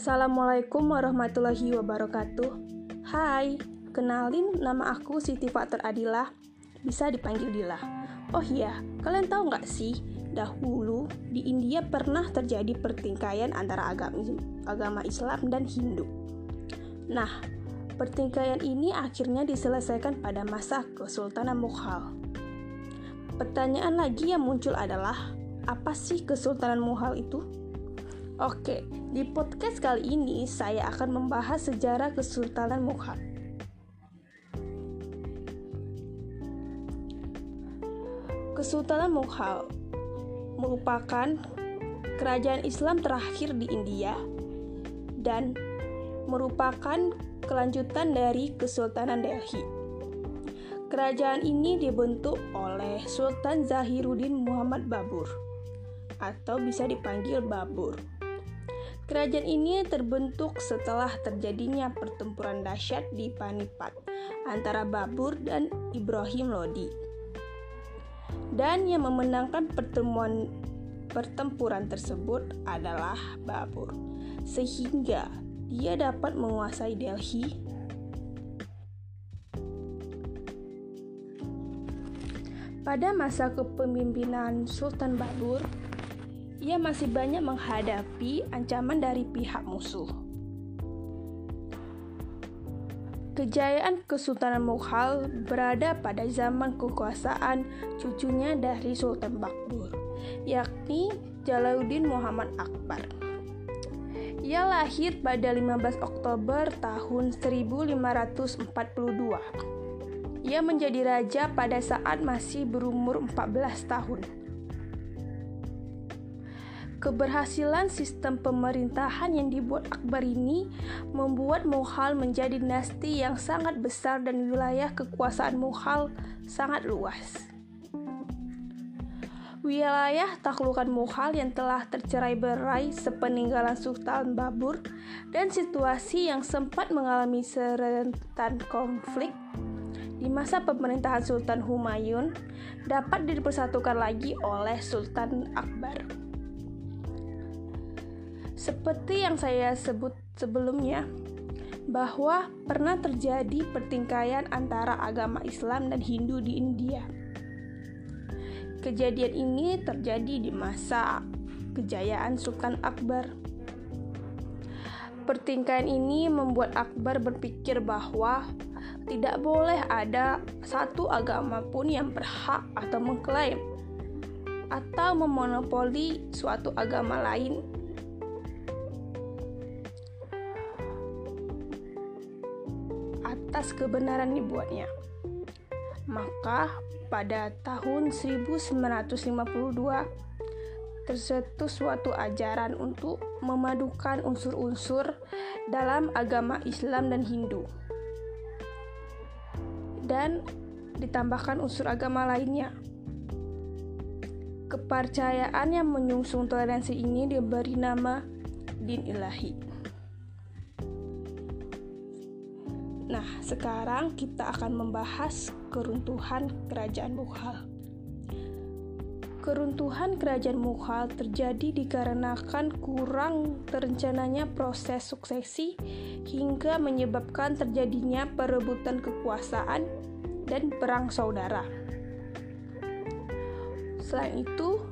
Assalamualaikum warahmatullahi wabarakatuh. Hai, kenalin nama aku Siti Faktor Adilah, bisa dipanggil Dila. Oh iya, kalian tahu nggak sih, dahulu di India pernah terjadi pertingkaian antara agama, Islam dan Hindu. Nah, pertingkaian ini akhirnya diselesaikan pada masa Kesultanan Mughal. Pertanyaan lagi yang muncul adalah, apa sih Kesultanan Mughal itu? Oke, di podcast kali ini saya akan membahas sejarah Kesultanan Mughal. Kesultanan Mughal merupakan kerajaan Islam terakhir di India dan merupakan kelanjutan dari Kesultanan Delhi. Kerajaan ini dibentuk oleh Sultan Zahiruddin Muhammad Babur atau bisa dipanggil Babur Kerajaan ini terbentuk setelah terjadinya pertempuran dahsyat di Panipat antara Babur dan Ibrahim Lodi. Dan yang memenangkan pertemuan pertempuran tersebut adalah Babur, sehingga dia dapat menguasai Delhi Pada masa kepemimpinan Sultan Babur, ia masih banyak menghadapi ancaman dari pihak musuh. Kejayaan Kesultanan Mughal berada pada zaman kekuasaan cucunya dari Sultan Bakbur, yakni Jalaluddin Muhammad Akbar. Ia lahir pada 15 Oktober tahun 1542. Ia menjadi raja pada saat masih berumur 14 tahun. Keberhasilan sistem pemerintahan yang dibuat Akbar ini membuat Mughal menjadi dinasti yang sangat besar dan wilayah kekuasaan Mughal sangat luas. Wilayah taklukan Mughal yang telah tercerai berai sepeninggalan Sultan Babur dan situasi yang sempat mengalami serentan konflik di masa pemerintahan Sultan Humayun dapat dipersatukan lagi oleh Sultan Akbar. Seperti yang saya sebut sebelumnya, bahwa pernah terjadi pertingkaian antara agama Islam dan Hindu di India. Kejadian ini terjadi di masa kejayaan Sultan Akbar. Pertingkaian ini membuat Akbar berpikir bahwa tidak boleh ada satu agama pun yang berhak atau mengklaim atau memonopoli suatu agama lain atas kebenaran dibuatnya. Maka pada tahun 1952 tercetus suatu ajaran untuk memadukan unsur-unsur dalam agama Islam dan Hindu dan ditambahkan unsur agama lainnya. Kepercayaan yang menyusung toleransi ini diberi nama din ilahi. Nah, sekarang kita akan membahas keruntuhan Kerajaan Mughal. Keruntuhan Kerajaan Mughal terjadi dikarenakan kurang terencananya proses suksesi hingga menyebabkan terjadinya perebutan kekuasaan dan perang saudara. Selain itu,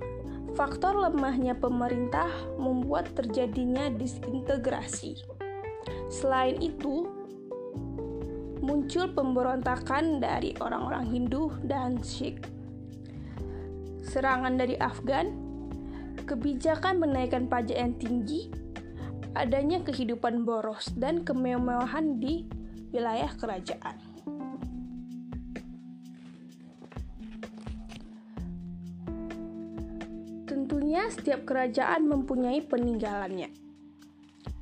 faktor lemahnya pemerintah membuat terjadinya disintegrasi. Selain itu, muncul pemberontakan dari orang-orang Hindu dan Sikh. Serangan dari Afgan, kebijakan menaikkan pajak yang tinggi, adanya kehidupan boros dan kemewahan di wilayah kerajaan. Tentunya setiap kerajaan mempunyai peninggalannya.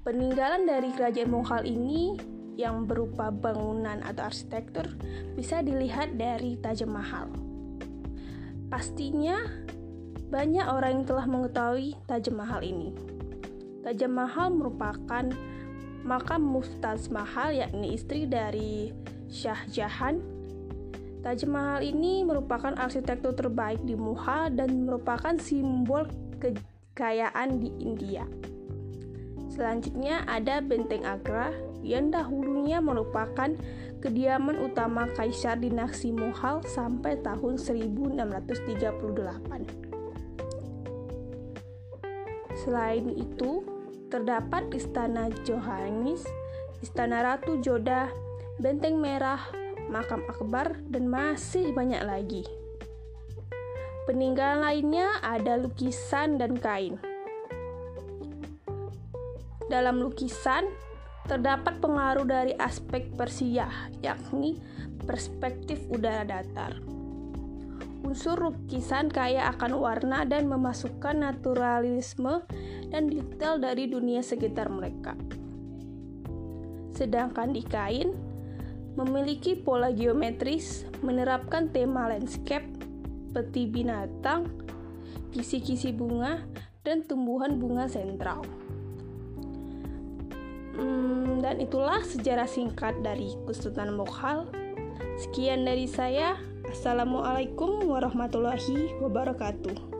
Peninggalan dari kerajaan Mughal ini yang berupa bangunan atau arsitektur bisa dilihat dari Taj Mahal. Pastinya banyak orang yang telah mengetahui Taj Mahal ini. Taj Mahal merupakan makam Muftaz Mahal yakni istri dari Shah Jahan. Taj Mahal ini merupakan arsitektur terbaik di Mughal dan merupakan simbol kekayaan di India. Selanjutnya ada Benteng Agra yang dahulunya merupakan kediaman utama Kaisar Dinasti Mughal sampai tahun 1638. Selain itu, terdapat Istana Johannes, Istana Ratu Joda, Benteng Merah, Makam Akbar, dan masih banyak lagi. Peninggalan lainnya ada lukisan dan kain. Dalam lukisan, terdapat pengaruh dari aspek Persia, yakni perspektif udara datar. Unsur lukisan kaya akan warna dan memasukkan naturalisme dan detail dari dunia sekitar mereka. Sedangkan di kain, memiliki pola geometris, menerapkan tema landscape, peti binatang, kisi-kisi bunga, dan tumbuhan bunga sentral. Hmm, dan itulah sejarah singkat dari Kesultanan Mughal. Sekian dari saya. Assalamualaikum warahmatullahi wabarakatuh.